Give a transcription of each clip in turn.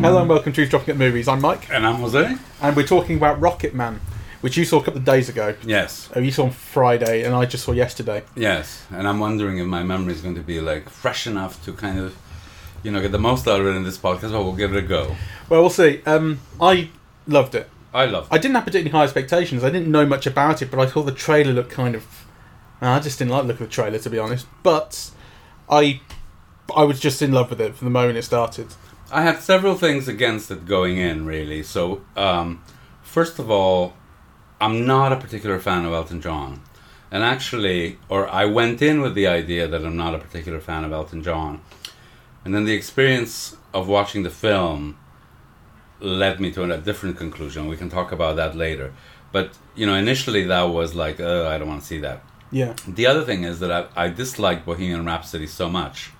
Hello and welcome to Dropping at Movies. I'm Mike, And I'm Jose? and we're talking about Rocket Man, which you saw a couple of days ago. Yes. Oh, you saw on Friday, and I just saw yesterday. Yes. And I'm wondering if my memory is going to be like fresh enough to kind of, you know, get the most out of it in this podcast, but we'll give it a go. Well, we'll see. Um, I loved it. I love I didn't have particularly high expectations. I didn't know much about it, but I thought the trailer looked kind of. I just didn't like the look of the trailer, to be honest. But I, I was just in love with it from the moment it started. I had several things against it going in, really. So, um, first of all, I'm not a particular fan of Elton John. And actually, or I went in with the idea that I'm not a particular fan of Elton John. And then the experience of watching the film led me to a different conclusion. We can talk about that later. But, you know, initially that was like, oh, I don't want to see that. Yeah, The other thing is that I, I disliked Bohemian Rhapsody so much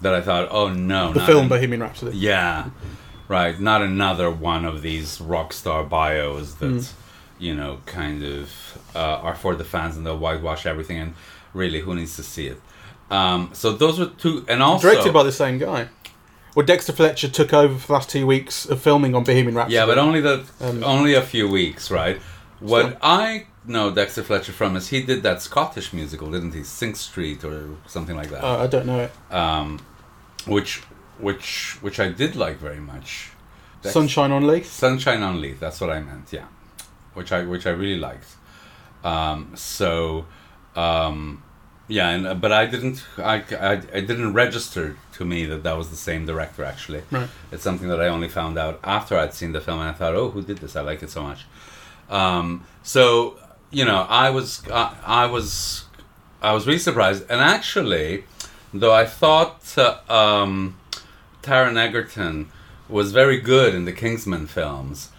that I thought, oh no. the film an- Bohemian Rhapsody. yeah, right. Not another one of these rock star bios that Mm. you know kind of uh, are for the fans and they'll whitewash everything. And really, who needs to see it? Um, so those were two, and also Directed by the same guy. Well, Dexter Fletcher took over for the last two weeks of filming on Bohemian Rhapsody. yeah, but only the Um, only a few weeks, right? What Still. I know Dexter Fletcher from is he did that Scottish musical, didn't he? Sink Street or something like that. Uh, I don't know it. um, which which which I did like very much. Dex- Sunshine on Leith. Sunshine on Leith. That's what I meant. Yeah, which I which I really liked. Um, so, um, yeah, and but I didn't I, I I didn't register to me that that was the same director. Actually, Right. it's something that I only found out after I'd seen the film, and I thought, oh, who did this? I like it so much. Um, so you know, I was I, I was I was really surprised, and actually, though I thought uh, um, Taron Egerton was very good in the Kingsman films,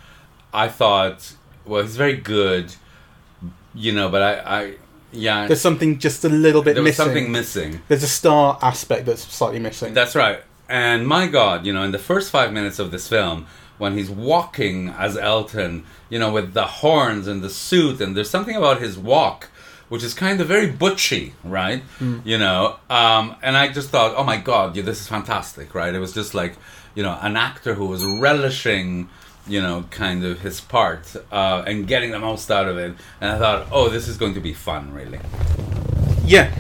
I thought, well, he's very good, you know, but I, I yeah, There's something just a little bit there missing. something missing. There's a star aspect that's slightly missing. That's right. And my God, you know, in the first five minutes of this film, when he's walking as Elton, you know, with the horns and the suit, and there's something about his walk which is kind of very butchy, right? You know, um, and I just thought, oh my God, yeah, this is fantastic, right? It was just like, you know, an actor who was relishing, you know, kind of his part uh, and getting the most out of it. And I thought, oh, this is going to be fun, really. Yeah.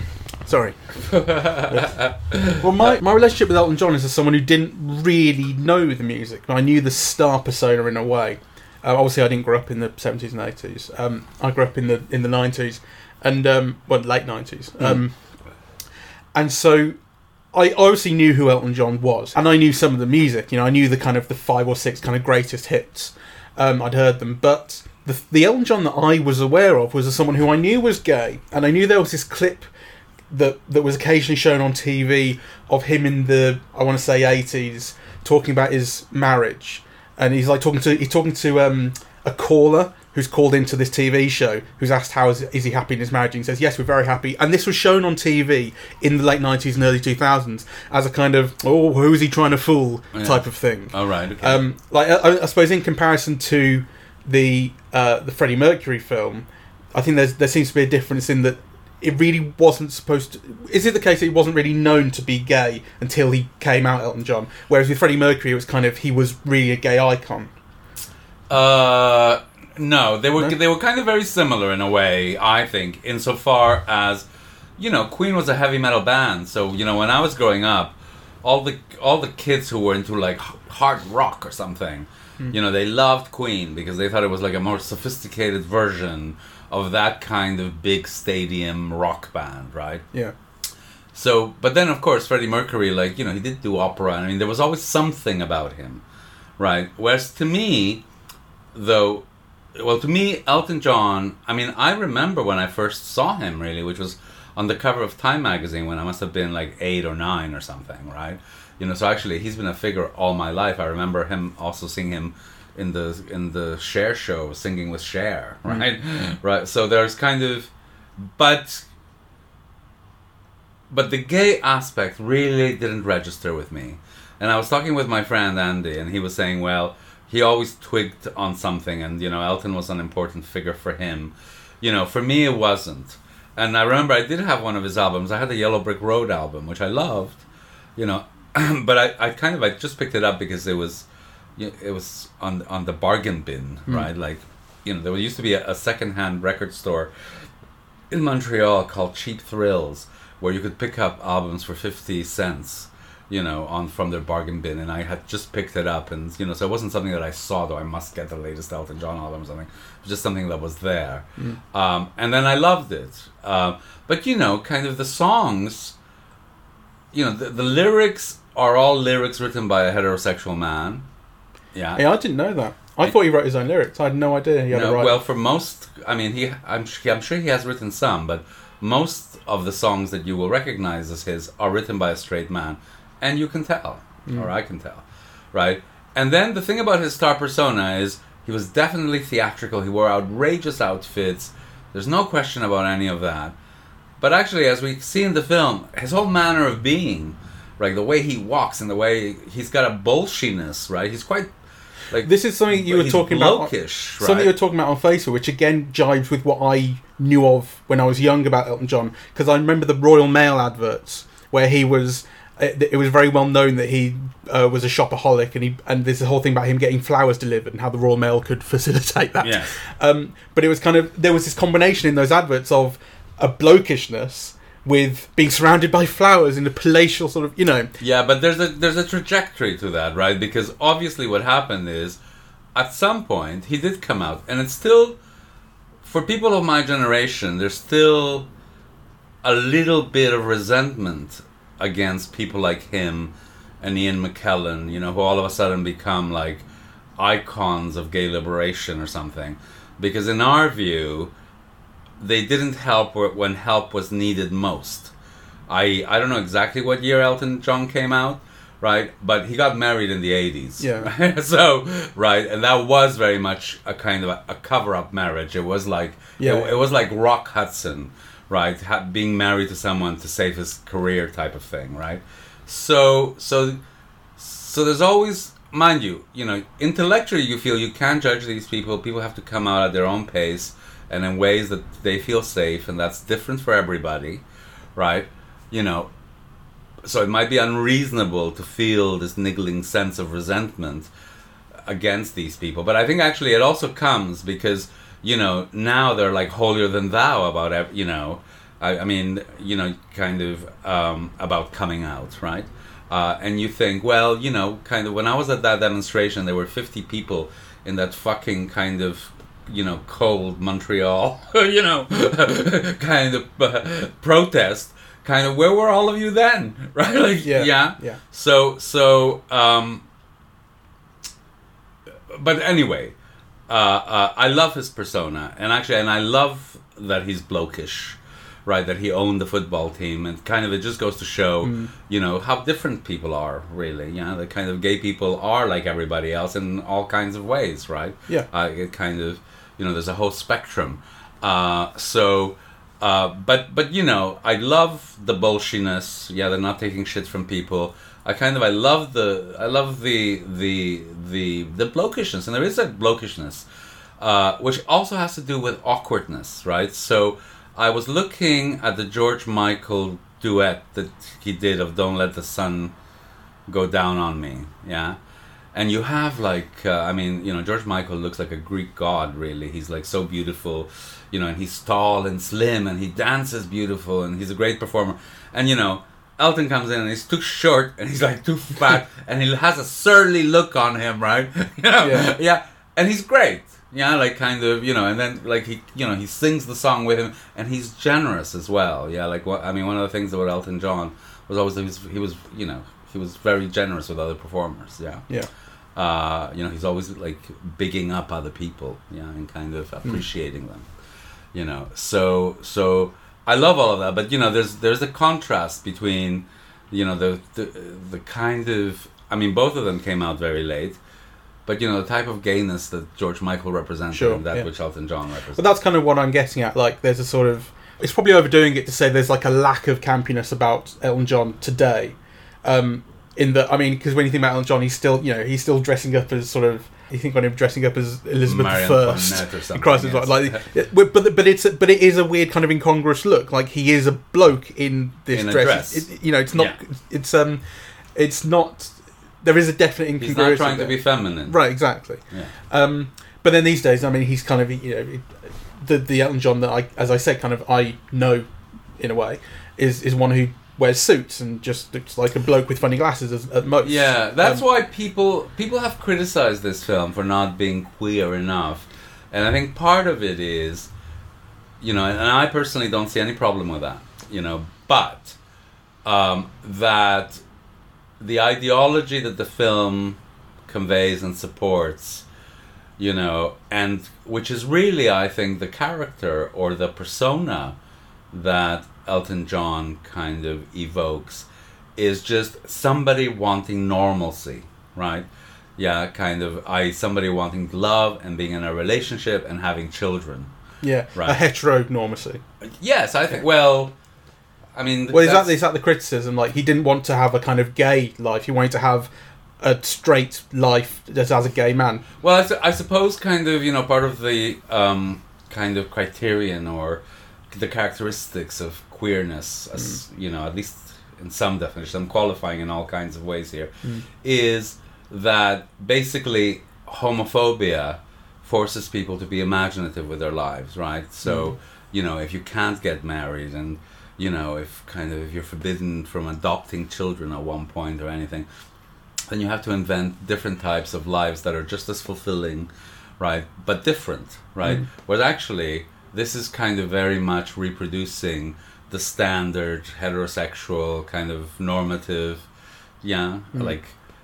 Sorry. well, my, my relationship with Elton John is as someone who didn't really know the music. I knew the star persona in a way. Uh, obviously, I didn't grow up in the seventies and eighties. Um, I grew up in the in the nineties and um, well, late nineties. Um, and so I obviously knew who Elton John was, and I knew some of the music. You know, I knew the kind of the five or six kind of greatest hits. Um, I'd heard them, but the the Elton John that I was aware of was someone who I knew was gay, and I knew there was this clip that that was occasionally shown on TV of him in the I want to say eighties talking about his marriage, and he's like talking to he's talking to um, a caller who's called into this TV show who's asked how is, is he happy in his marriage and he says yes we're very happy and this was shown on TV in the late nineties and early two thousands as a kind of oh who is he trying to fool Yeah. type of thing. All right. Okay. Um, like I, I suppose in comparison to the uh, the Freddie Mercury film, I think there's there seems to be a difference in that it really wasn't supposed to. Is it the case that he wasn't really known to be gay until he came out, Elton John? Whereas with Freddie Mercury, it was kind of he was really a gay icon. Uh, no, they were No? they were kind of very similar in a way. I think, insofar as you know, Queen was a heavy metal band. So you know, when I was growing up, all the all the kids who were into like hard rock or something, you know, they loved Queen because they thought it was like a more sophisticated version of that kind of big stadium rock band, right? Yeah, So, but then of course Freddie Mercury, like you know, he did do opera. I mean, there was always something about him, right? Whereas to me, though, well, to me, Elton John. I mean, I remember when I first saw him, really, which was on the cover of Time magazine when I must have been like eight or nine or something, right? You know, so actually, he's been a figure all my life. I remember him also seeing him in the in the Cher show, singing with Cher, mm. right? Right. So there's kind of, but but the gay aspect really didn't register with me. And I was talking with my friend Andy, and he was saying, well, he always twigged on something, and you know, Elton was an important figure for him. You know, for me, it wasn't. and I remember I did have one of his albums. I had the Yellow Brick Road album, which I loved, you know, but I, I kind of I just picked it up because it was, it was on on the bargain bin, Mm. right? Like, you know, there used to be a, a secondhand record store in Montreal called Cheap Thrills, where you could pick up albums for fifty cents, you know, on from their bargain bin, and I had just picked it up, and you know, so it wasn't something that I saw though. I must get the latest Elton John album or something. It was just something that was there, um, and then I loved it. Um, but you know, kind of the songs, you know, the, the lyrics are all lyrics written by a heterosexual man. Yeah. Yeah, I didn't know that. I thought he wrote his own lyrics. I had no idea he had No, a right. well, for most, I mean, he, I'm, I'm sure he has written some, but most of the songs that you will recognize as his are written by a straight man, and you can tell, mm. or I can tell, right? And then the thing about his star persona is he was definitely theatrical. He wore outrageous outfits. There's no question about any of that. But actually, as we see in the film, his whole manner of being, like the way he walks and the way he's got a bullshiness, right? He's quite like This is something you were talking about. blokish, Something you were talking about on Facebook, which again jibes with what I knew of when I was young about Elton John, because I remember the Royal Mail adverts where he was. It it was very well known that he uh, was a shopaholic, and he and there's the whole thing about him getting flowers delivered and how the Royal Mail could facilitate that. Yes. Um, but it was kind of there was this combination in those adverts of a blokishness with being surrounded by flowers in a palatial sort of you know. Yeah, but there's a there's a trajectory to that, right? Because obviously, what happened is, at some point, he did come out, and it's still, for people of my generation, there's still a little bit of resentment against people like him and Ian McKellen, you know, who all of a sudden become like icons of gay liberation or something, because in our view, they didn't help when help was needed most. I I don't know exactly what year Elton John came out, right? But he got married in the eighties. Yeah. so right, and that was very much a kind of a, a cover-up marriage. It was like Yeah. it, it was like Rock Hudson, right? Ha- being married to someone to save his career, type of thing, right? So so so there's always mind you you know intellectually you feel you can't judge these people people have to come out at their own pace and in ways that they feel safe and that's different for everybody right? You know so it might be unreasonable to feel this niggling sense of resentment against these people but i think actually it also comes because you know now they're like holier than thou about you know I, I mean you know kind of um, about coming out right? Uh, and you think well you know kind of when i was at that demonstration there were 50 people in that fucking kind of you know cold montreal you know kind of uh, protest kind of where were all of you then right like Yeah, yeah yeah. so so um but anyway uh, uh, I love his persona, and actually, and I love that he's blokish, right? That he owned the football team, and kind of it just goes to show, Mm. you know, how different people are, really. Yeah, the kind of gay people are like everybody else in all kinds of ways, right? Yeah. uh, it kind of, you know, there's a whole spectrum. Uh, so, uh, but but you know, I love the bullshiness. Yeah, they're not taking shit from people. I kind of I love the I love the the the the blokishness, and there is a blokishness, uh, which also has to do with awkwardness, right? So I was looking at the George Michael duet that he did of "Don't Let the Sun Go Down on Me," yeah. And you have like, uh, I mean, you know, George Michael looks like a Greek god. Really, he's like so beautiful, you know, and he's tall and slim, and he dances beautiful, and he's a great performer. And you know, Elton comes in and he's too short and he's like too fat and he has a surly look on him, right? you know? Yeah. yeah, and he's great. Yeah, like kind of, you know, and then like he, you know, he sings the song with him and he's generous as well. Yeah, like what I mean, one of the things about Elton John was always he was, he was, you know, he was very generous with other performers. Yeah yeah uh, you know, he's always like bigging up other people, yeah, and kind of appreciating them, you know. So, so I love all of that, but you know, there's there's a contrast between, you know, the the the kind of, I mean, both of them came out very late, but you know, the type of gayness that George Michael represented, Sure, and that yeah. which Elton John represented. But that's kind of what I'm getting at. Like, there's a sort of. It's probably overdoing it to say there's like a lack of campiness about Elton John today. Um, in the, I mean, because when you think about Elton John, he's still, you know, he's still dressing up as sort of You think on him dressing up as Elizabeth Marie I first. Or Christ, yes. like, like yeah, but but it's but it is a weird kind of incongruous look. Like he is a bloke in this In dress. dress. It- you know, it's not. Yeah. It's um, it's not. There is a definite He's incongruity. not trying to be feminine. right. Exactly. Yeah. Um, but then these days, I mean, he's kind of you know the the Elton John that I, as I said, kind of I know in a way is is one who wears suits and just looks like a bloke with funny glasses at most. Yeah, that's Um, why people people have criticized this film for not being queer enough, and I think part of it is, you know, and I personally don't see any problem with that, you know, but um, that the ideology that the film conveys and supports, you know, and which is really, I think, the character or the persona that Elton John kind of evokes is just somebody wanting normalcy, right? Yeah, kind of I somebody wanting love and being in a relationship and having children. yeah, Right. a heteronormacy. Yes, I think. Well, I mean, Well, is that that's- that the criticism? Like he didn't want to have a kind of gay life. He wanted to have a straight life just as a gay man. Well, I, su- I suppose kind of you know part of the um, kind of criterion or the characteristics of queerness, as mm. you know, at least in some definitions, I'm qualifying in all kinds of ways here, mm. is that basically homophobia forces people to be imaginative with their lives, right? So mm. you know, if you can't get married and you know, if kind of if you're forbidden from adopting children at one point or anything, then you have to invent different types of lives that are just as fulfilling, right? But different, right? Whereas actually, this is kind of very much reproducing the standard heterosexual kind of normative, yeah, mm. like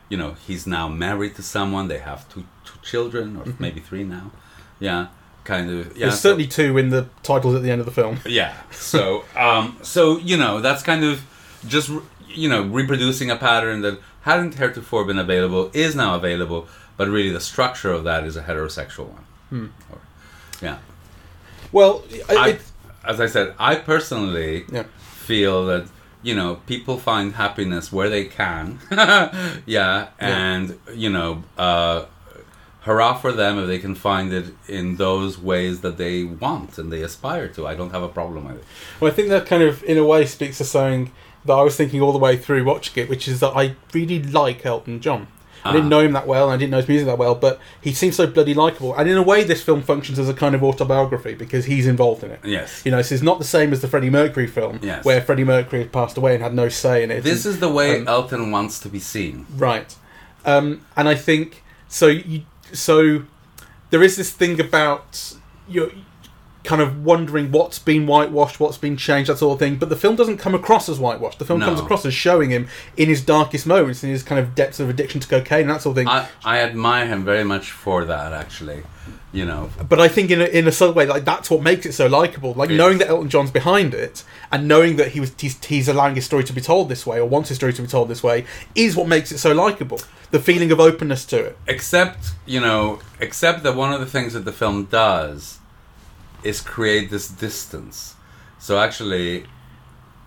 you know, he's now married to someone. They have two two children or mm-hmm. maybe three now, yeah, kind of. Yeah, There's so- certainly two in the titles at the end of the film. yeah. So, um, so you know, that's kind of just you know reproducing a pattern that hadn't heretofore been available is now available, but really the structure of that is a heterosexual one. Hmm. Or- yeah. Well, I, it, as I said, I personally yeah. feel that you know people find happiness where they can yeah and you know uh hurrah for them if they can find it in those ways that they want and they aspire to i don't have a problem with it Well, I think that kind of, in a way, speaks to something that I was thinking all the way through watching it, which is that I really like Elton John. I didn't Ah. know him that well, and I didn't know his music that well, but he seems so bloody likable. And in a way, this film functions as a kind of autobiography because he's involved in it. yes You know, this is not the same as the Freddie Mercury film, Yes. where Freddie Mercury had passed away and had no say in it. this is the way um, elton wants to be seen Right. Um, and I think so. You, so there is this thing about you kind of wondering what's been whitewashed, what's been changed, that sort of thing. But the film doesn't come across as whitewashed. The film No. comes across as showing him in his darkest moments, in his kind of depths of addiction to cocaine, and that sort of thing. I, I admire him very much for that actually you know but I think in a, in a subtle way, like that's what makes it so likable. Like knowing that Elton John's behind it, and knowing that he was he's, he's allowing his story to be told this way, or wants his story to be told this way, is what makes it so likable. The feeling of openness to it. except you know except that one of the things that the film does is create this distance. So actually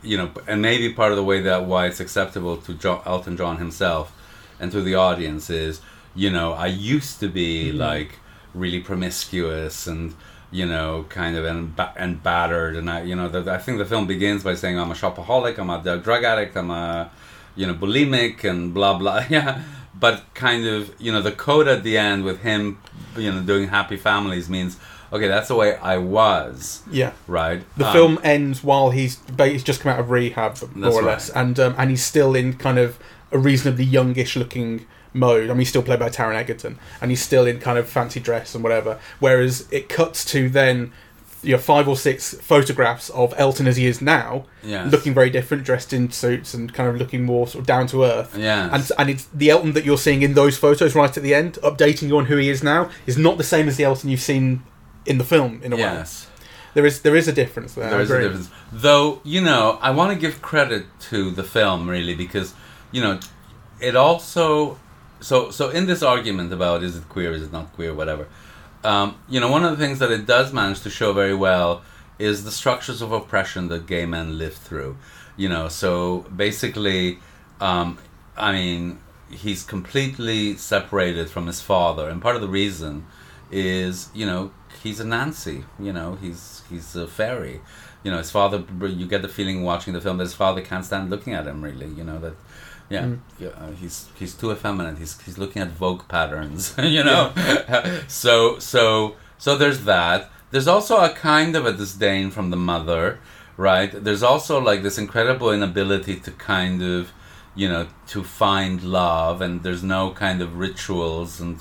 you know and maybe part of the way that why it's acceptable to John, elton john himself and to the audience is you know i used to be mm-hmm. like really promiscuous and you know kind of and, ba- and battered and i you know the, i think the film begins by saying i'm a shopaholic i'm a drug addict i'm a you know bulimic and blah blah. Yeah. But kind of you know the code at the end with him you know doing happy families means okay that's the way i was Yeah. right The Um, film ends while he's he's just come out of rehab, more or right. less, and um, and he's still in kind of a reasonably youngish looking mode. I mean, he's still played by Taron Egerton, and he's still in kind of fancy dress and whatever. Whereas it cuts to then, you know, five or six photographs of Elton as he is now, Yes. looking very different, dressed in suits and kind of looking more sort of down to earth. Yes. And and it's the Elton that you're seeing in those photos right at the end, updating you on who he is now, is not the same as the Elton you've seen in the film in a way. yes There is there is a difference there. There is a difference. Though, you know, I want to give credit to the film really because, you know, it also so so in this argument about is it queer, is it not queer, whatever. Um, you know, one of the things that it does manage to show very well is the structures of oppression that gay men live through. You know, so basically, um, I mean, he's completely separated from his father, and part of the reason is you know he's a Nancy. You know he's he's a fairy. You know his father. You get the feeling watching the film that his father can't stand looking at him. Really, you know that. Yeah, Mm. yeah uh, he's he's too effeminate. He's he's looking at Vogue patterns. You know, so so so there's that. There's also a kind of a disdain from the mother, right? There's also like this incredible inability to kind of, you know, to find love, and there's no kind of rituals and,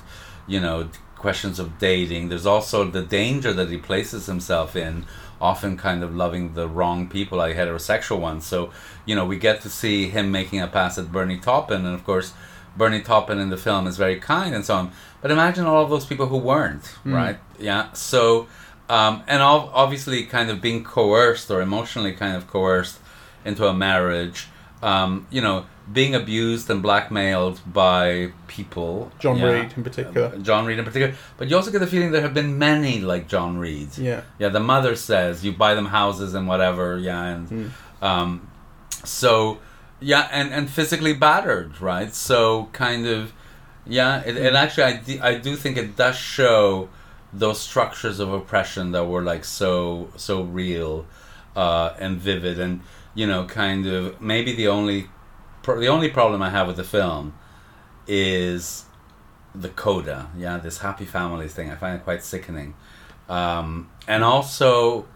you know, questions of dating. There's also the danger that he places himself in, often kind of loving the wrong people, like heterosexual ones. So, you know, we get to see him making a pass at Bernie Taupin, and of course, Bernie Taupin in the film is very kind and so on. But imagine all of those people who weren't, right? Yeah. So, um, and ov- obviously, kind of being coerced or emotionally kind of coerced into a marriage. Um, you know, being abused and blackmailed by people. John yeah. Reid in particular. Uh, John Reid in particular. But you also get the feeling there have been many like John Reid. Yeah. Yeah, the mother says you buy them houses and whatever. Yeah, and Mm. um, so yeah, and and physically battered, right? So kind of yeah. It, it actually, I do, I do think it does show those structures of oppression that were like so so real uh, and vivid, and you know, kind of maybe the only pro- the only problem I have with the film is the coda. Yeah, this happy families thing. I find it quite sickening, um, and also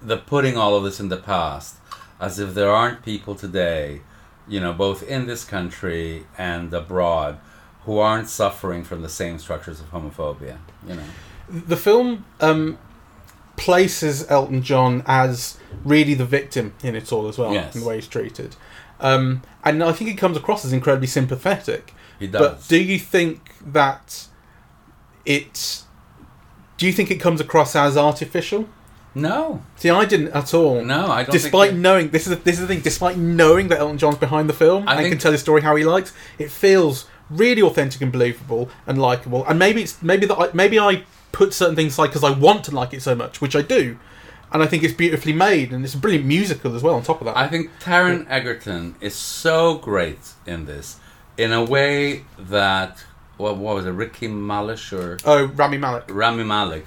the putting all of this in the past, as if there aren't people today, you know, both in this country and abroad, who aren't suffering from the same structures of homophobia. You know. The film um, places Elton John as really the victim in it all as well, Yes. in the way he's treated. Um, and I think he comes across as incredibly sympathetic. He does. But do you think that it's. Do you think it comes across as artificial? no, See, I didn't at all. no, I don't. Despite think knowing this is the, this is the thing, despite knowing that Elton John's behind the film I and can tell his story how he likes, it feels really authentic and believable and likable. And maybe it's maybe that I, maybe I put certain things aside because I want to like it so much, which I do, and I think it's beautifully made and it's a brilliant musical as well. On top of that, I think Taron Egerton is so great in this, in a way that what, what was it, Ricky Malish or oh Rami Malik? Rami Malik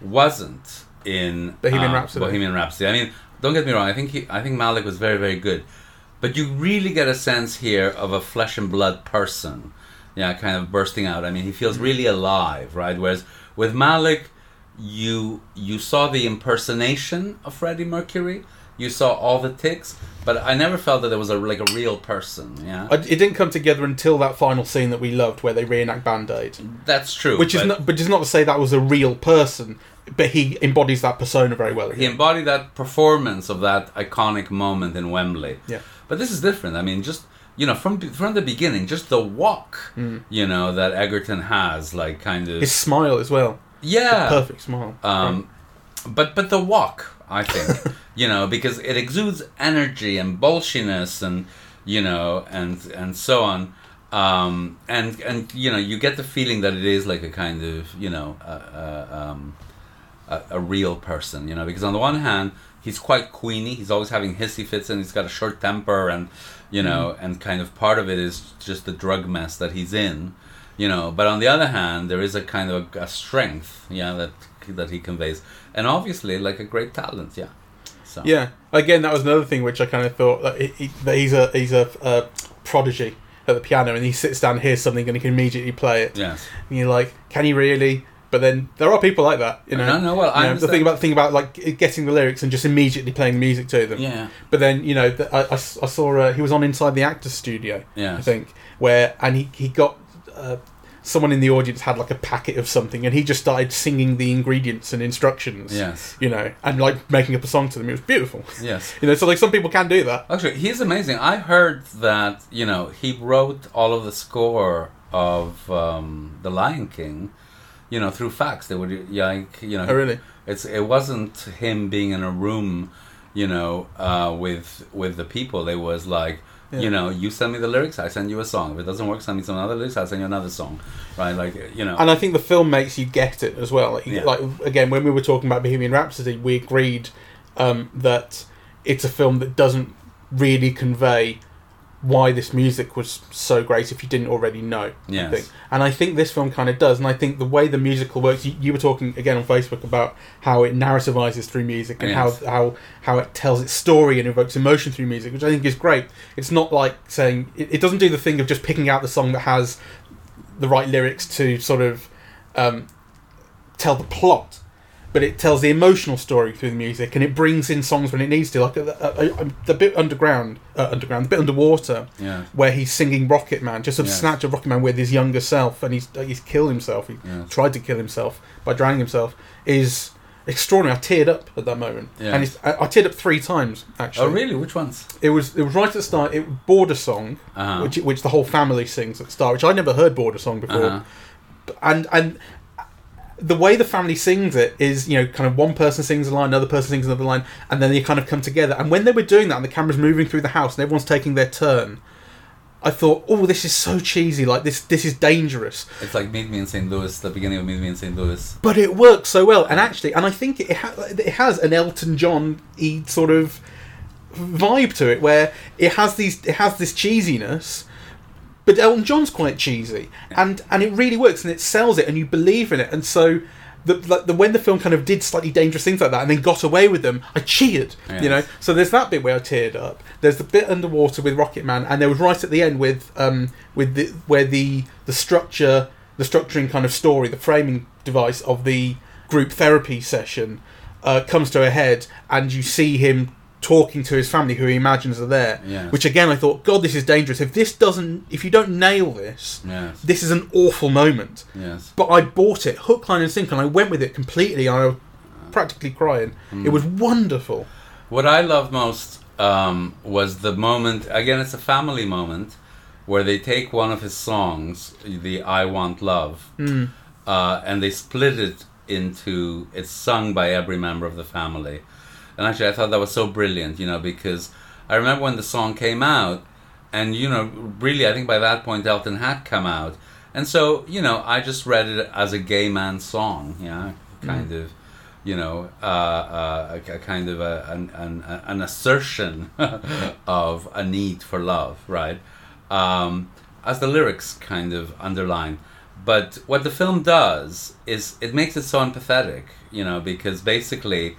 wasn't in Bohemian uh, Rhapsody. Bohemian Rhapsody. I mean, don't get me wrong. I think he, I think Malik was very very good, but you really get a sense here of a flesh and blood person. Yeah, kind of bursting out. I mean, he feels really alive, right? Whereas with Malik, you you saw the impersonation of Freddie Mercury. You saw all the ticks, but I never felt that there was a like a real person. Yeah, I, it didn't come together until that final scene that we loved, where they reenact Band Aid. that's true. Which is but- not, but is not to say that was a real person, but he embodies that persona very well. he embodied that performance of that iconic moment in Wembley. Yeah. But this is different. I mean, just you know, from from the beginning, just the walk, you know, that Egerton has, like kind of His smile as well, yeah, perfect smile. um, but but the walk, I think, you know, because it exudes energy and bolshiness and you know and and so on. Um, and and you know you get the feeling that it is like a kind of you know uh, uh, um, a, a real person you know because on the one hand he's quite queenie he's always having hissy fits and he's got a short temper and you know and kind of part of it is just the drug mess that he's in you know but on the other hand there is a kind of a, strength yeah that that he conveys and obviously like a great talent yeah so Yeah. Again, that was another thing which I kind of thought that, he, that he's a he's a, uh prodigy at the piano, and he sits down, hears something, and he can immediately play it. yes And you're like, can he really? But then there are people like that, you know. No, no, well, I You know, the thing about the thing about like getting the lyrics and just immediately playing the music to them. yeah But then you know, the, I, I I saw uh, he was on Inside the Actors Studio, yeah I think, where and he he got uh, someone in the audience had like a packet of something, and he just started singing the ingredients and instructions. yes You know, and like making up a song to them. It was beautiful. yes You know, so like some people can do that. Actually, he's amazing. I heard that you know he wrote all of the score of um, the Lion King, you know, through fax. They would like you know. Oh, really? It's it wasn't him being in a room, you know, uh, with with the people. It was like. Yeah. You know, you send me the lyrics, I send you a song. If it doesn't work, send me some other lyrics, I'll send you another song. Right? Like, you know. And I think the film makes you get it as well. Like, Yeah. like again, when we were talking about Bohemian Rhapsody, we agreed um, that it's a film that doesn't really convey why this music was so great if you didn't already know. I think. And I think this film kind of does. And I think the way the musical works, you, you were talking again on Facebook about how it narrativizes through music and Yes. how, how how it tells its story and evokes emotion through music, which I think is great. It's not like saying it, it doesn't do the thing of just picking out the song that has the right lyrics to sort of um, tell the plot, but it tells the emotional story through the music, and it brings in songs when it needs to, like a, a, a, the bit underground, uh, underground, the bit underwater, Yeah. where he's singing Rocket Man, just a Yes. snatch of Rocket Man with his younger self, and he's he's killed himself. He Yes. tried to kill himself by drowning himself. Is extraordinary. I teared up at that moment, Yes. and it's, I, I teared up three times actually. Oh, really? Which ones? It was it was right at the start. It Border Song, Uh-huh. which which the whole family sings at the start, which I never heard Border Song before, Uh-huh. and and the way the family sings it is you know kind of one person sings a line, another person sings another line, and then they kind of come together. And when they were doing that, and the camera's moving through the house, and everyone's taking their turn. I thought, oh, this is so cheesy. Like this, this is dangerous. It's like Meet Me in St. Louis, the beginning of Meet Me in St. Louis. but it works so well and actually and i think it, ha- it has an elton john y sort of vibe to it where it has these it has this cheesiness but elton john's quite cheesy and and it really works and it sells it and you believe in it and so the, like the when the film kind of did slightly dangerous things like that and then got away with them, I cheered. You know, so there's that bit where I teared up. There's the bit underwater with Rocket Man, and there was right at the end with um with the where the the structure, the structuring kind of story, the framing device of the group therapy session uh, comes to a head, and you see him talking to his family who he imagines are there. Which again, I thought, God, this is dangerous. If this doesn't, if you don't nail this, Yes. this is an awful moment. Yes. But I bought it hook, line, and sinker, and I went with it completely. I was practically crying. Hmm. It was wonderful. What I loved most um, was the moment. Again, it's a family moment where they take one of his songs, the "I Want Love," Mm. uh, and they split it into. It's sung by every member of the family, and actually, I thought that was so brilliant. You know, because I remember when the song came out, and you know, really, I think by that point Elton had come out, and so you know, I just read it as a gay man song. Yeah, kind of you know, uh, uh, a, a kind of a, an, an, an assertion of a need for love, right? Um, as the lyrics kind of underline. But what the film does is it makes it so empathetic, you know, because basically,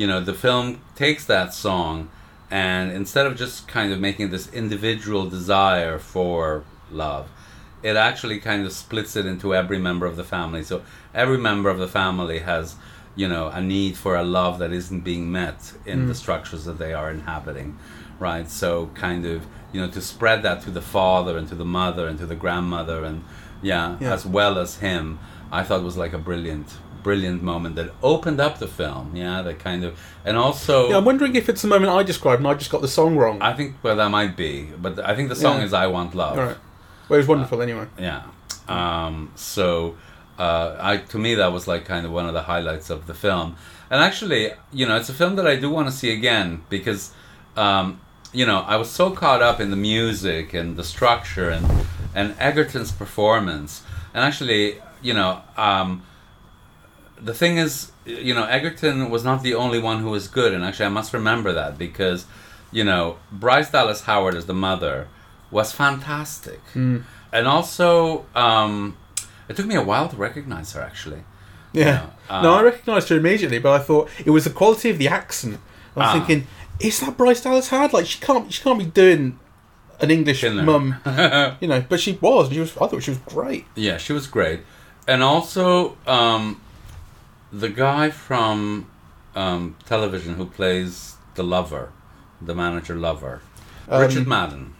you know, the film takes that song and instead of just kind of making this individual desire for love, it actually kind of splits it into every member of the family. So every member of the family has, you know, a need for a love that isn't being met in the mm. structures that they are inhabiting, right? So kind of, you know, to spread that to the father and to the mother and to the grandmother and yeah, Yeah. as well as him, I thought was like a brilliant, brilliant moment that opened up the film. Yeah, that kind of, and also. Yeah, I'm wondering if it's the moment I described and I just got the song wrong. I think well that might be, but I think the song Yeah. is "I Want Love." All right. Well, it was wonderful anyway. Yeah. Um, so, uh, I to me that was like kind of one of the highlights of the film. And actually, you know, it's a film that I do want to see again because, um, you know, I was so caught up in the music and the structure and and Egerton's performance. And actually, you know, um, the thing is, you know, Egerton was not the only one who was good, and actually, I must remember that because, you know, Bryce Dallas Howard as the mother was fantastic, Mm. and also, um, it took me a while to recognize her. Actually, Yeah. uh, no, I recognised her immediately, but I thought it was the quality of the accent. I was Ah. thinking, is that Bryce Dallas Howard? Like she can't, she can't be doing an English mum, you know. But she was. She was. I thought she was great. yeah, she was great, and also um, the guy from um, television who plays the lover, the manager lover, Um, Richard Madden.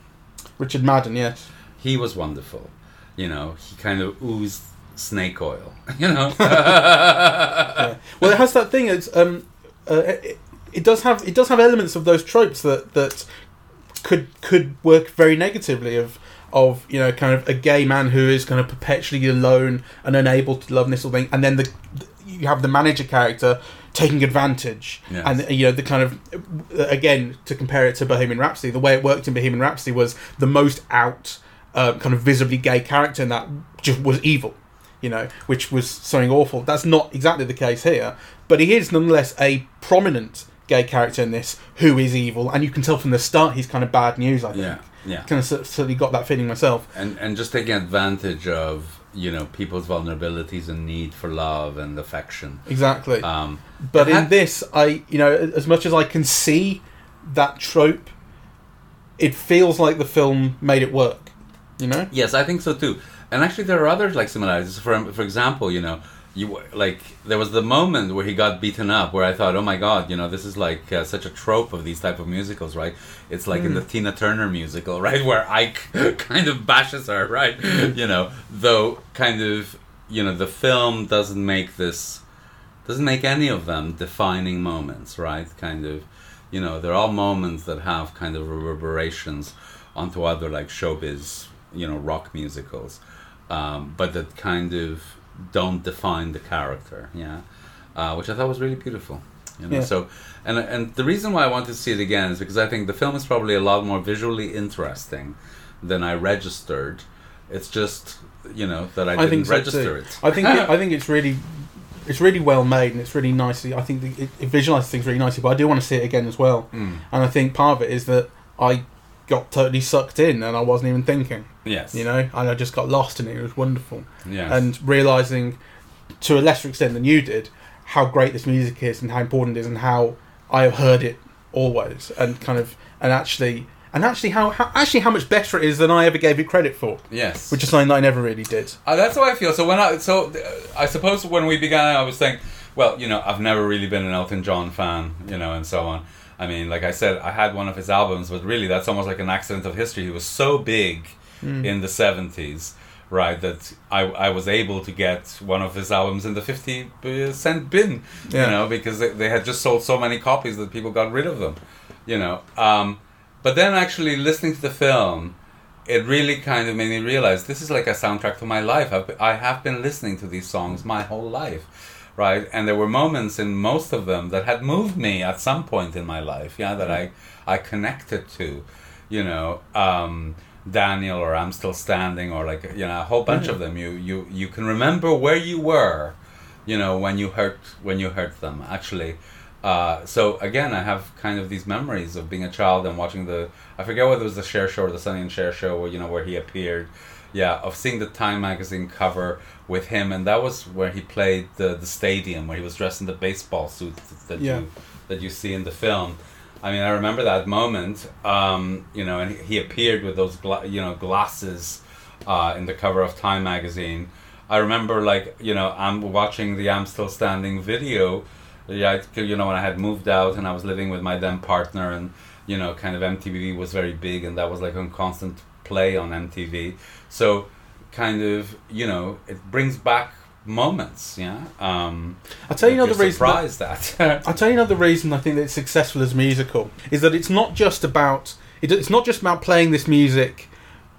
Richard Madden, yes. he was wonderful. You know, he kind of oozed snake oil. You know, Yeah. Well, it has that thing. It's um, uh, it, it does have it does have elements of those tropes that that could could work very negatively of of you know kind of a gay man who is kind of perpetually alone and unable to love and this sort of thing, and then the you have the manager character taking advantage Yes. and you know the kind of again to compare it to Bohemian Rhapsody the way it worked in Bohemian Rhapsody was the most out uh, kind of visibly gay character and that just was evil you know, which was something awful. That's not exactly the case here, but he is nonetheless a prominent gay character in this who is evil, and you can tell from the start he's kind of bad news. I think. yeah. Yeah. kind of certainly got that feeling myself. and and just taking advantage of you know people's vulnerabilities and need for love and affection. Exactly. Um, But in this, I you know, as much as I can see that trope, it feels like the film made it work. You know? yes, I think so too. And actually, there are other like similarities. For for example, you know, you like there was the moment where he got beaten up, where I thought, oh my god, you know, this is like uh, such a trope of these type of musicals, right? It's like in the Tina Turner musical, right, where Ike kind of bashes her, right? you know, though kind of you know the film doesn't make this doesn't make any of them defining moments, right? Kind of, you know, they're all moments that have kind of reverberations onto other like showbiz, you know, rock musicals, um, but that kind of don't define the character, yeah, uh, which I thought was really beautiful. You know, Yeah. so and and the reason why I want to see it again is because I think the film is probably a lot more visually interesting than I registered. It's just you know that I I didn't so register too. it. I think it, I think it's really it's really well made and it's really nicely. I think the, it, it visualizes things really nicely. But I do want to see it again as well. Mm. And I think part of it is that I got totally sucked in and I wasn't even thinking. Yes, You know, and I just got lost in it. It was wonderful. yes. And realizing, to a lesser extent than you did, how great this music is and how important it is and how I have heard it always and kind of and actually and actually how, how actually how much better it is than I ever gave it credit for, yes, which is something that I never really did. Uh, that's how I feel. So when I so uh, I suppose when we began, I was saying, well, you know, I've never really been an Elton John fan, you know, and so on. I mean, like I said, I had one of his albums, but really, that's almost like an accident of history. He was so big in the seventies, right, that I I was able to get one of his albums in the fifty uh, cent bin, Yeah. you know, because they, they had just sold so many copies that people got rid of them, you know. Um, but then actually listening to the film it really kind of made me realize this is like a soundtrack to my life. I've, I have been listening to these songs my whole life, right? And there were moments in most of them that had moved me at some point in my life, yeah, that I, I connected to, you know, um, Daniel or I'm Still Standing or like, you know, a whole bunch of them. You, you, you can remember where you were, you know, when you heard, when you heard them, actually. Uh, so again, I have kind of these memories of being a child and watching the. I forget whether it was the Cher show or the Sonny and Cher show, where you know where he appeared. Yeah, of seeing the Time magazine cover with him, and that was where he played the the stadium, where he was dressed in the baseball suit that Yeah. you that you see in the film. I mean, I remember that moment. Um, you know, and he, appeared with those gla- you know glasses uh, in the cover of Time magazine. I remember like you know I'm watching the I'm Still Standing video. Yeah, you know when I had moved out and I was living with my then partner, and you know kind of MTV was very big, and that was like on constant play on MTV. So kind of you know it brings back moments. Yeah. Um, I'll tell you another reason. That, Surprised that. I'll tell you another reason I think that it's successful as a musical is that it's not just about it, it's not just about playing this music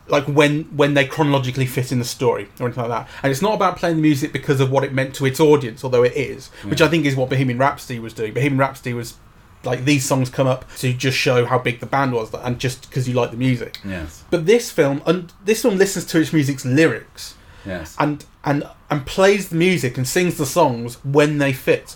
like when when they chronologically fit in the story or anything like that, and it's not about playing the music because of what it meant to its audience, although it is, which Yeah. I think is what Bohemian Rhapsody was doing. Bohemian Rhapsody was like these songs come up to just show how big the band was, and just because you like the music. yes. But this film, and this film listens to its music's lyrics Yes. and and and plays the music and sings the songs when they fit.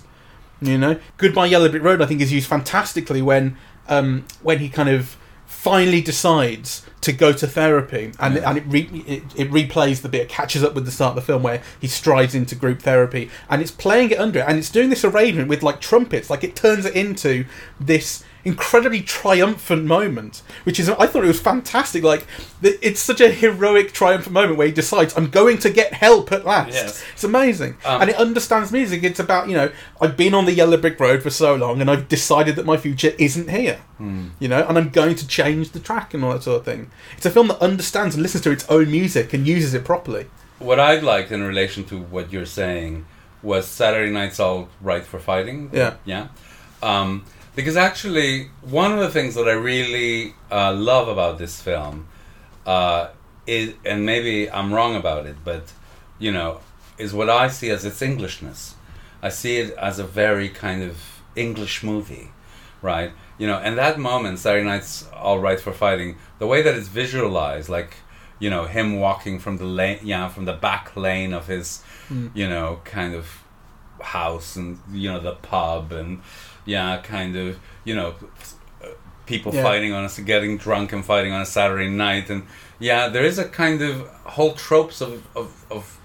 You know, Goodbye Yellow Brick Road I think is used fantastically when um, when he kind of finally decides to go to therapy and Yeah. and it, re- it it replays the bit it catches up with the start of the film where he strides into group therapy and it's playing it under it and it's doing this arrangement with like trumpets like it turns it into this incredibly triumphant moment which is I thought it was fantastic like it's such a heroic triumphant moment where he decides I'm going to get help at last Yes. it's amazing Um, and it understands music it's about you know I've been on the yellow brick road for so long and I've decided that my future isn't here Hmm. you know and I'm going to change the track and all that sort of thing it's a film that understands and listens to its own music and uses it properly what I liked in relation to what you're saying was Saturday Night's All Right for Fighting. Yeah. Yeah. Um, because actually, one of the things that I really uh, love about this film uh, is, and maybe I'm wrong about it, but you know, is what I see as its Englishness. I see it as a very kind of English movie, right? You know, and that moment, Saturday Night's All Right for Fighting, the way that it's visualized, like you know, him walking from the lane, yeah, from the back lane of his, you know, kind of house and you know the pub and yeah, kind of you know people Yeah. fighting on us, getting drunk and fighting on a Saturday night, and yeah, there is a kind of whole tropes of of, of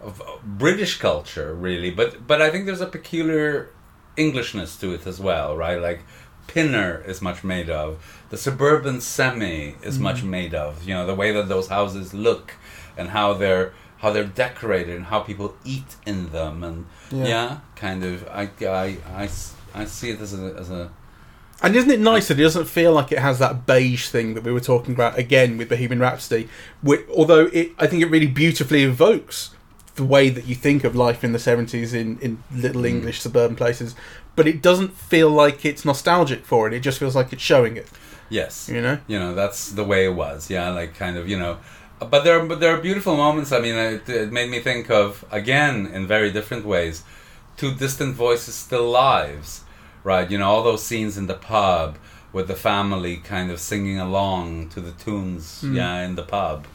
of uh, British culture, really. But but I think there's a peculiar Englishness to it as well, right? Like Pinner is much made of. The suburban semi is much mm. made of. You know, the way that those houses look and how they're how they're decorated and how people eat in them and Yeah. yeah, kind of. I, I, I, I see it as a as a And isn't it nice that it doesn't feel like it has that beige thing that we were talking about again with Bohemian Rhapsody? Whi- although it, I think it really beautifully evokes the way that you think of life in the seventies in in little Mm. English suburban places, but it doesn't feel like it's nostalgic for it. It just feels like it's showing it. yes. You know? you know that's the way it was yeah like kind of you know but there but there are beautiful moments i mean it, it made me think of again in very different ways two distant voices still lives right? You know all those scenes in the pub with the family kind of singing along to the tunes Mm. yeah in the pub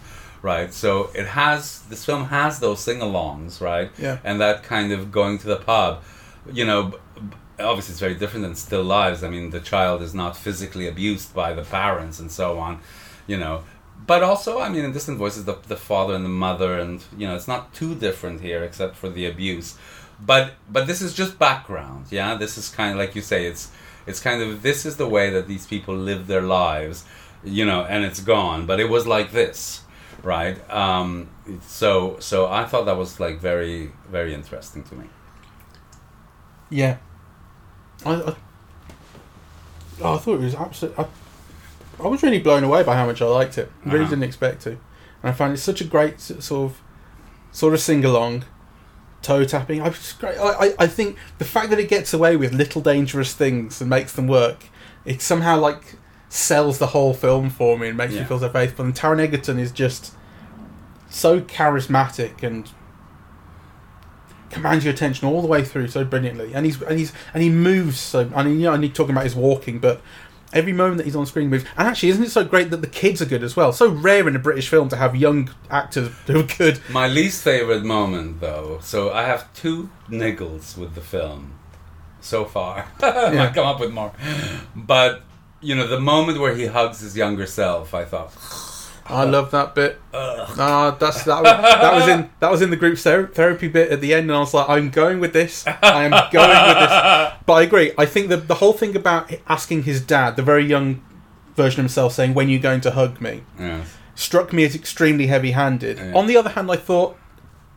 right? So it has this film has those sing-alongs right? Yeah. and that kind of going to the pub you know obviously it's very different than still lives. I mean the child is not physically abused by the parents and so on you know but also i mean in distant voices the, the father and the mother and you know it's not too different here except for the abuse but but this is just background yeah this is kind of like you say it's it's kind of this is the way that these people live their lives you know and it's gone but it was like this right um so so i thought that was like very very interesting to me Yeah. I, I, oh, I thought it was absolutely. I, I was really blown away by how much I liked it. Really Uh-huh. didn't expect to, and I found it such a great sort of, sort of sing along, toe tapping. I. I, I, think the fact that it gets away with little dangerous things and makes them work, it somehow like sells the whole film for me and makes me feel so faithful. And Taron Egerton is just so charismatic and commands your attention all the way through so brilliantly. And he's and he's and he moves so. I mean, you know, I need talking about his walking, but every moment that he's on screen moves. And actually, isn't it so great that the kids are good as well? So rare in a British film to have young actors who are good. My least favorite moment, though, so I have two niggles with the film so far. I might come up with more, but you know, the moment where he hugs his younger self, I thought, I love that bit. Ah, that's that. Was, that was in that was in the group ther- therapy bit at the end, and I was like, I'm going with this. I am going with this. But I agree. I think the the whole thing about asking his dad, the very young version of himself, saying, "When are you going to hug me?" yeah, struck me as extremely heavy-handed. Yeah. On the other hand, I thought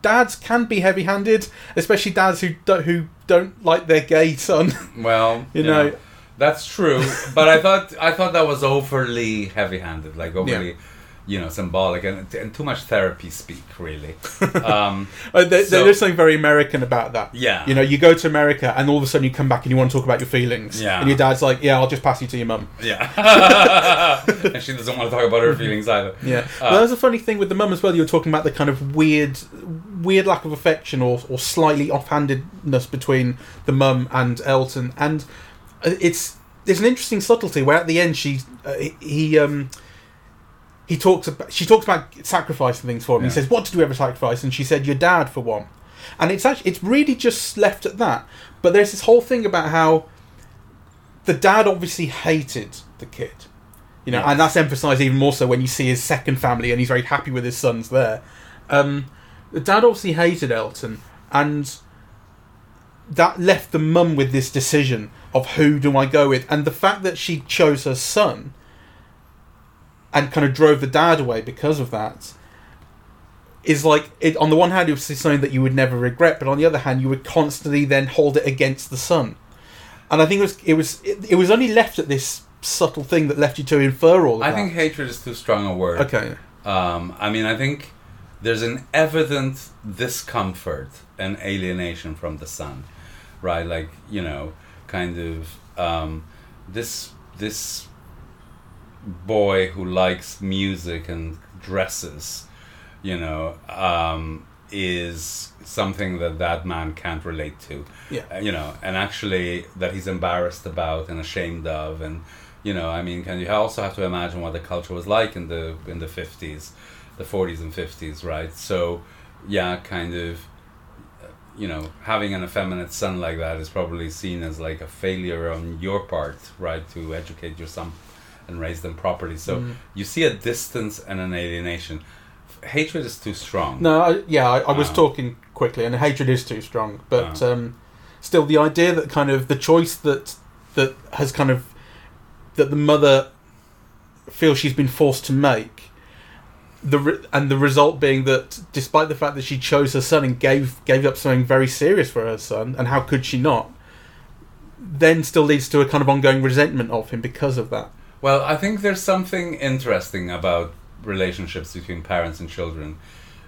dads can be heavy-handed, especially dads who don't, who don't like their gay son. well, You know. that's true. but I thought I thought that was overly heavy-handed, like overly. You know, symbolic and, and too much therapy speak, really. Um, Uh, there, So- there's something very American about that. Yeah. You know, you go to America and all of a sudden you come back and you want to talk about your feelings. Yeah. And your dad's like, "Yeah, I'll just pass you to your mum." yeah, and she doesn't want to talk about her feelings either. Yeah. Uh, well, there's a funny thing with the mum as well. You were talking about the kind of weird, weird lack of affection or, or slightly offhandedness between the mum and Elton, and uh, it's there's an interesting subtlety where at the end she uh, he- he um he talks about she talks about sacrificing things for him. Yeah. He says, "What did you ever sacrifice?" And she said, "Your dad for one." And it's actually it's really just left at that. But there's this whole thing about how the dad obviously hated the kid. You know, Yes. and that's emphasised even more so when you see his second family and he's very happy with his sons there. Um, the dad obviously hated Elton, and that left the mum with this decision of who do I go with, and the fact that she chose her son and kind of drove the dad away because of that is like it, on the one hand it was something that you would never regret, but on the other hand you would constantly then hold it against the son. And I think it was it was it, it was only left at this subtle thing that left you to infer all of I that. think hatred is too strong a word. okay. Um, I mean, I think there's an evident discomfort and alienation from the son, right? Like you know, kind of um, this this boy who likes music and dresses, you know, um, is something that that man can't relate to. Yeah. You know, and actually that he's embarrassed about and ashamed of, and you know, I mean, can you also have to imagine what the culture was like in the in the fifties, the forties and fifties, right? So, yeah, kind of, you know, having an effeminate son like that is probably seen as like a failure on your part, right, to educate your son and raise them properly. So Mm. you see a distance and an alienation. Hatred is too strong. No, I, yeah, I, I was Ah. talking quickly, and hatred is too strong. But Ah. um, still, the idea that kind of the choice that that has kind of that the mother feels she's been forced to make, the re- and the result being that despite the fact that she chose her son and gave gave up something very serious for her son, and how could she not? Then still leads to a kind of ongoing resentment of him because of that. Well, I think there's something interesting about relationships between parents and children.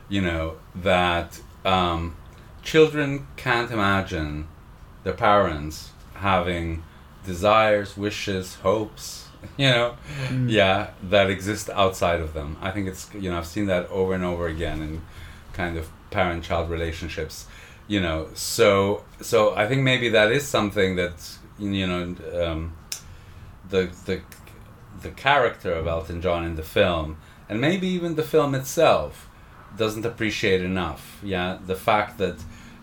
You know, that um, children can't imagine their parents having desires, wishes, hopes, you know, yeah, that exist outside of them. I think it's, you know, I've seen that over and over again in kind of parent child relationships. You know, so so I think maybe that is something that you know um, the the the character of Elton John in the film, and maybe even the film itself, doesn't appreciate enough. Yeah, the fact that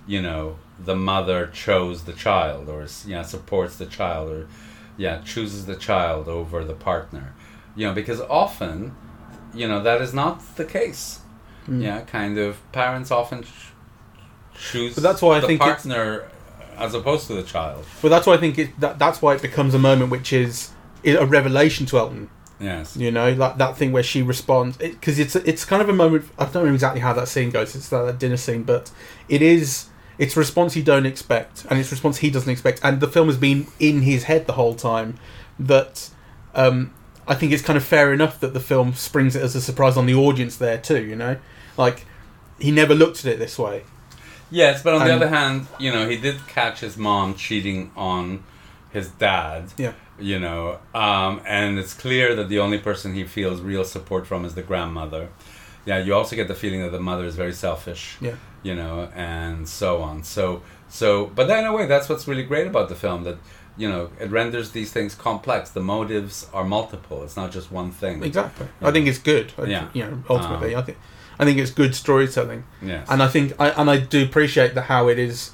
you know the mother chose the child, or yeah supports the child, or yeah chooses the child over the partner. You know, because often, you know, that is not the case. Mm. Yeah, kind of parents often ch- choose But that's why I the think partner as opposed to the child. But that's why I think it, that that's why it becomes a moment which is a revelation to Elton. Yes. You know, like that thing where she responds because it's it's kind of a moment. I don't know exactly how that scene goes. It's that, that dinner scene, but it is it's a response you don't expect, and it's a response he doesn't expect. And the film has been in his head the whole time. That um, I think it's kind of fair enough that the film springs it as a surprise on the audience there too. You know, like he never looked at it this way. Yes, but on the other hand, you know, he did catch his mom cheating on his dad. Yeah. You know, um, and it's clear that the only person he feels real support from is the grandmother. Yeah, you also get the feeling that the mother is very selfish. Yeah. You know, and so on. So, so, but then in a way, that's what's really great about the film that you know it renders these things complex. The motives are multiple. It's not just one thing. Exactly. Yeah. I think it's good. I- Yeah. You know, ultimately, Um, I think I think it's good storytelling. Yes. and I think I and I do appreciate the how it is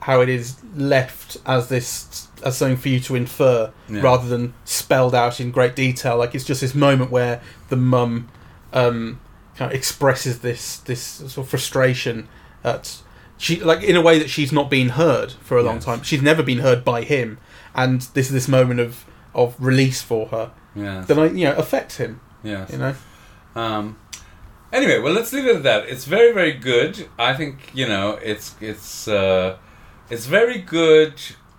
how it is left as this as something for you to infer Yeah. rather than spelled out in great detail. Like it's just this moment where the mum um, kind of expresses this this sort of frustration at she like in a way that she's not been heard for a long time. She's never been heard by him, and this is this moment of of release for her yes. that I you know affects him. yes. You know, Um, anyway, well, let's leave it at that. It's very, very good. I think you know, it's it's uh, it's very good.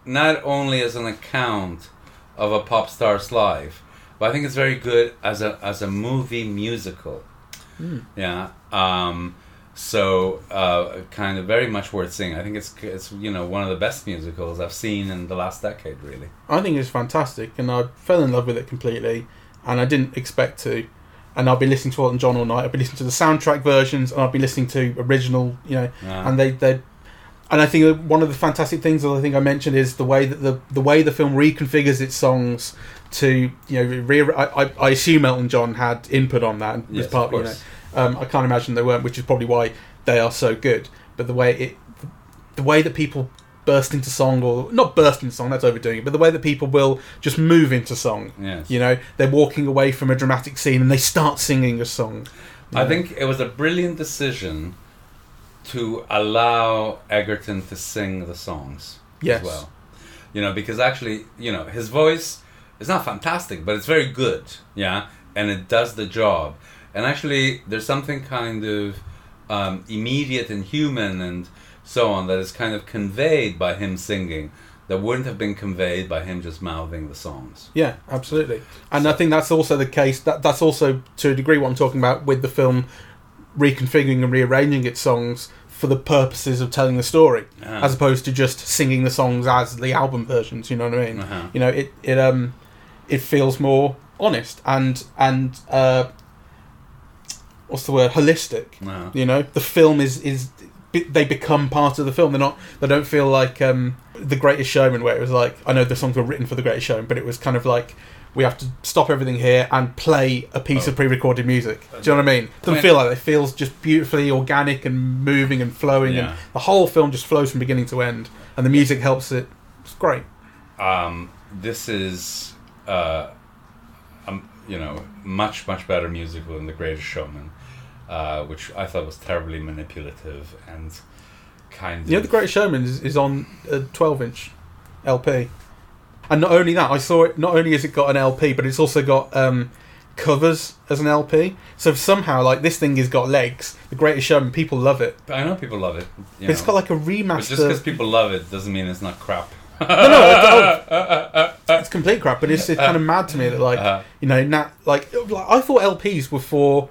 Not only as an account of a pop star's life, but I think it's very good as a as a movie musical. Mm. Yeah. Um, so uh, kind of very much worth seeing. I think it's it's you know one of the best musicals I've seen in the last decade. Really. I think it's fantastic, and I fell in love with it completely, and I didn't expect to. And I've been listening to Elton John all night. I've been listening to the soundtrack versions, and I've been listening to original, you know, Yeah. and they they. And I think one of the fantastic things that I think I mentioned is the way that the the way the film reconfigures its songs to you know re- I, I, assume Elton John had input on that and Yes, of part you know. Um, I can't imagine they weren't which is probably why they are so good. But the way it the way that people burst into song or not burst into song that's overdoing it but the way that people will just move into song Yes. you know. They're walking away from a dramatic scene and they start singing a song. I think it was a brilliant decision to allow Egerton to sing the songs Yes. as well. You know, because actually, you know, his voice is not fantastic, but it's very good. Yeah, and it does the job. And actually, there's something kind of um, immediate and human and so on that is kind of conveyed by him singing that wouldn't have been conveyed by him just mouthing the songs. Yeah, absolutely. And I think that's also the case. That that's also to a degree what I'm talking about with the film reconfiguring and rearranging its songs for the purposes of telling the story, Ah. as opposed to just singing the songs as the album versions. You know what I mean? Uh-huh. You know, it it um it feels more honest and and uh, what's the word holistic. Uh-huh. You know, the film is is they become part of the film. They're not. They don't feel like um, the Greatest Showman, where it was like I know the songs were written for the Greatest Showman, but it was kind of like we have to stop everything here and play a piece Oh. of pre-recorded music. Do you know what I mean? Doesn't When- feel like that. It feels just beautifully organic and moving and flowing, Yeah. and the whole film just flows from beginning to end, and the music helps it. It's great. Um, this is, uh, um, you know, much much better musical than The Greatest Showman, uh, which I thought was terribly manipulative and kind You know. The Greatest Showman is, is on a 12-inch LP, and not only that, I saw it. Not only has it got an LP, but it's also got um, covers as an LP. So somehow, like this thing has got legs. The Greatest Showman, people love it. I know people love it. You But it's got like a But just because people love it doesn't mean it's not crap. no, no, it's complete crap. But it's, it's kind of mad to me that like Uh, you know, na like, like I thought LPs were for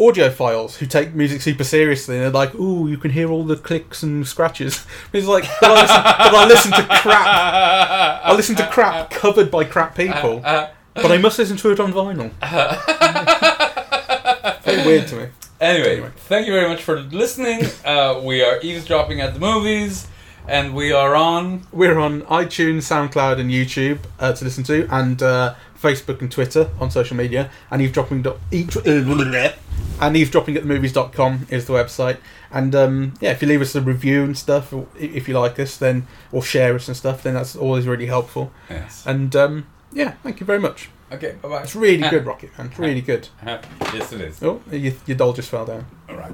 audiophiles who take music super seriously and they're like, "Ooh, you can hear all the clicks and scratches." It's like, but I listen, but I listen to crap. I listen to crap covered by crap people, but I must listen to it on vinyl. Very weird to me. Anyway, Anyway. thank you very much for listening. Uh, we are eavesdropping at the movies, and we are on. We're on iTunes, SoundCloud, and YouTube uh, to listen to, and uh, Facebook and Twitter on social media. And eavesdropping. Dot, eaves- and eavesdropping at the movies.com is the website. And um, yeah, if you leave us a review and stuff, if you like us, then or share us and stuff, then that's always really helpful. Yes. And um, yeah, thank you very much. Okay. Bye bye. It's really good, Rocket Man. It's really good. yes, it is. Oh, your, your doll just fell down. All right.